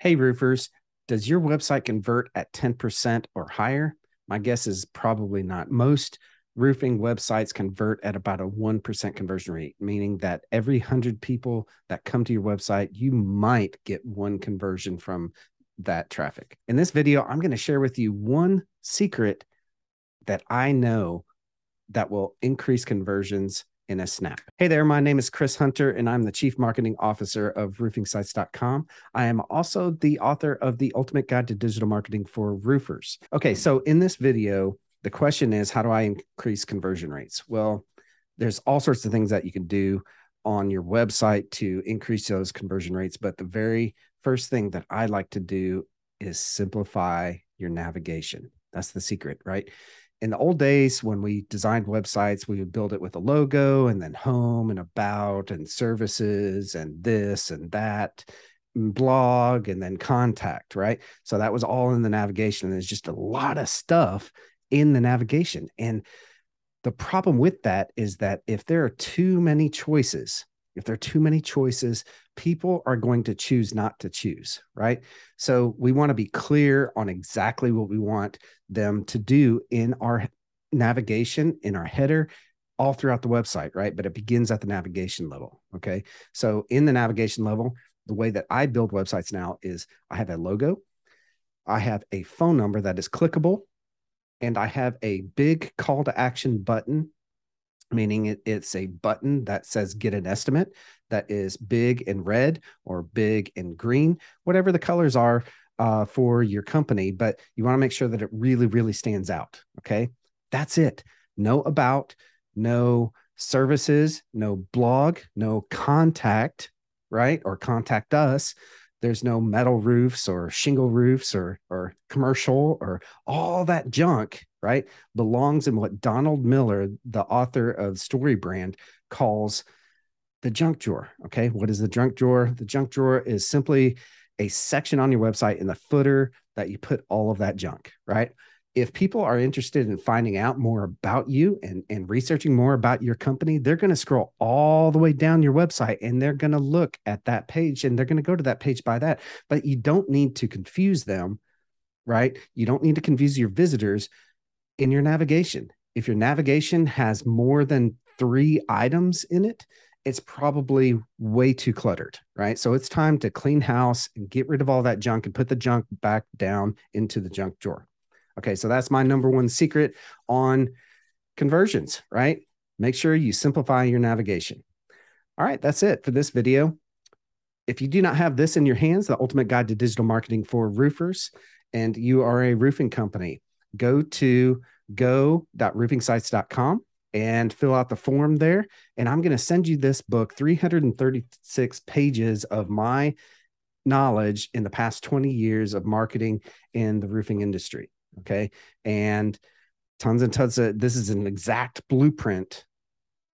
Hey, roofers, does your website convert at 10% or higher? My guess is probably not. Most roofing websites convert at about a 1% conversion rate, meaning that every 100 people that come to your website, you might get one conversion from that traffic. In this video, I'm going to share with you one secret that I know that will increase conversions in a snap. Hey there, my name is Chris Hunter, and I'm the Chief Marketing Officer of RoofingSites.com. I am also the author of the Ultimate Guide to Digital Marketing for Roofers. Okay, so in this video, the question is how do I increase conversion rates? Well, there's all sorts of things that you can do on your website to increase those conversion rates, but the very first thing that I like to do is simplify your navigation. That's the secret, right? In the old days when we designed websites we would build it with a logo and then home and about and services and this and that and blog and then contact right? So that was all in the navigation and there's just a lot of stuff in the navigation. And the problem with that is that if there are too many choices if there are too many choices, people are going to choose not to choose, right? So we want to be clear on exactly what we want them to do in our navigation, in our header, all throughout the website, right? But it begins at the navigation level. Okay. So in the navigation level, the way that I build websites now is I have a logo, I have a phone number that is clickable, and I have a big call to action button meaning it, it's a button that says get an estimate that is big in red or big in green, whatever the colors are uh, for your company. But you want to make sure that it really, really stands out. Okay. That's it. No about, no services, no blog, no contact, right? Or contact us. There's no metal roofs or shingle roofs or or commercial or all that junk, right? Belongs in what Donald Miller, the author of Story Brand, calls the junk drawer. Okay. What is the junk drawer? The junk drawer is simply a section on your website in the footer that you put all of that junk, right? if people are interested in finding out more about you and, and researching more about your company, they're going to scroll all the way down your website and they're going to look at that page and they're going to go to that page by that. But you don't need to confuse them, right? You don't need to confuse your visitors in your navigation. If your navigation has more than three items in it, it's probably way too cluttered, right? So it's time to clean house and get rid of all that junk and put the junk back down into the junk drawer. Okay, so that's my number one secret on conversions, right? Make sure you simplify your navigation. All right, that's it for this video. If you do not have this in your hands, the ultimate guide to digital marketing for roofers, and you are a roofing company, go to go.roofingsites.com and fill out the form there. And I'm going to send you this book, 336 pages of my knowledge in the past 20 years of marketing in the roofing industry. Okay. And tons and tons of this is an exact blueprint,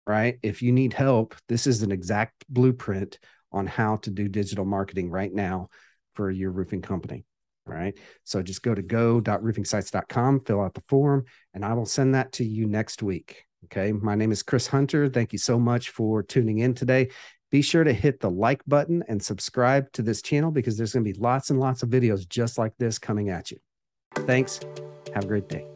right? If you need help, this is an exact blueprint on how to do digital marketing right now for your roofing company. Right. So just go to go.roofingsites.com, fill out the form, and I will send that to you next week. Okay. My name is Chris Hunter. Thank you so much for tuning in today. Be sure to hit the like button and subscribe to this channel because there's going to be lots and lots of videos just like this coming at you. Thanks. Have a great day.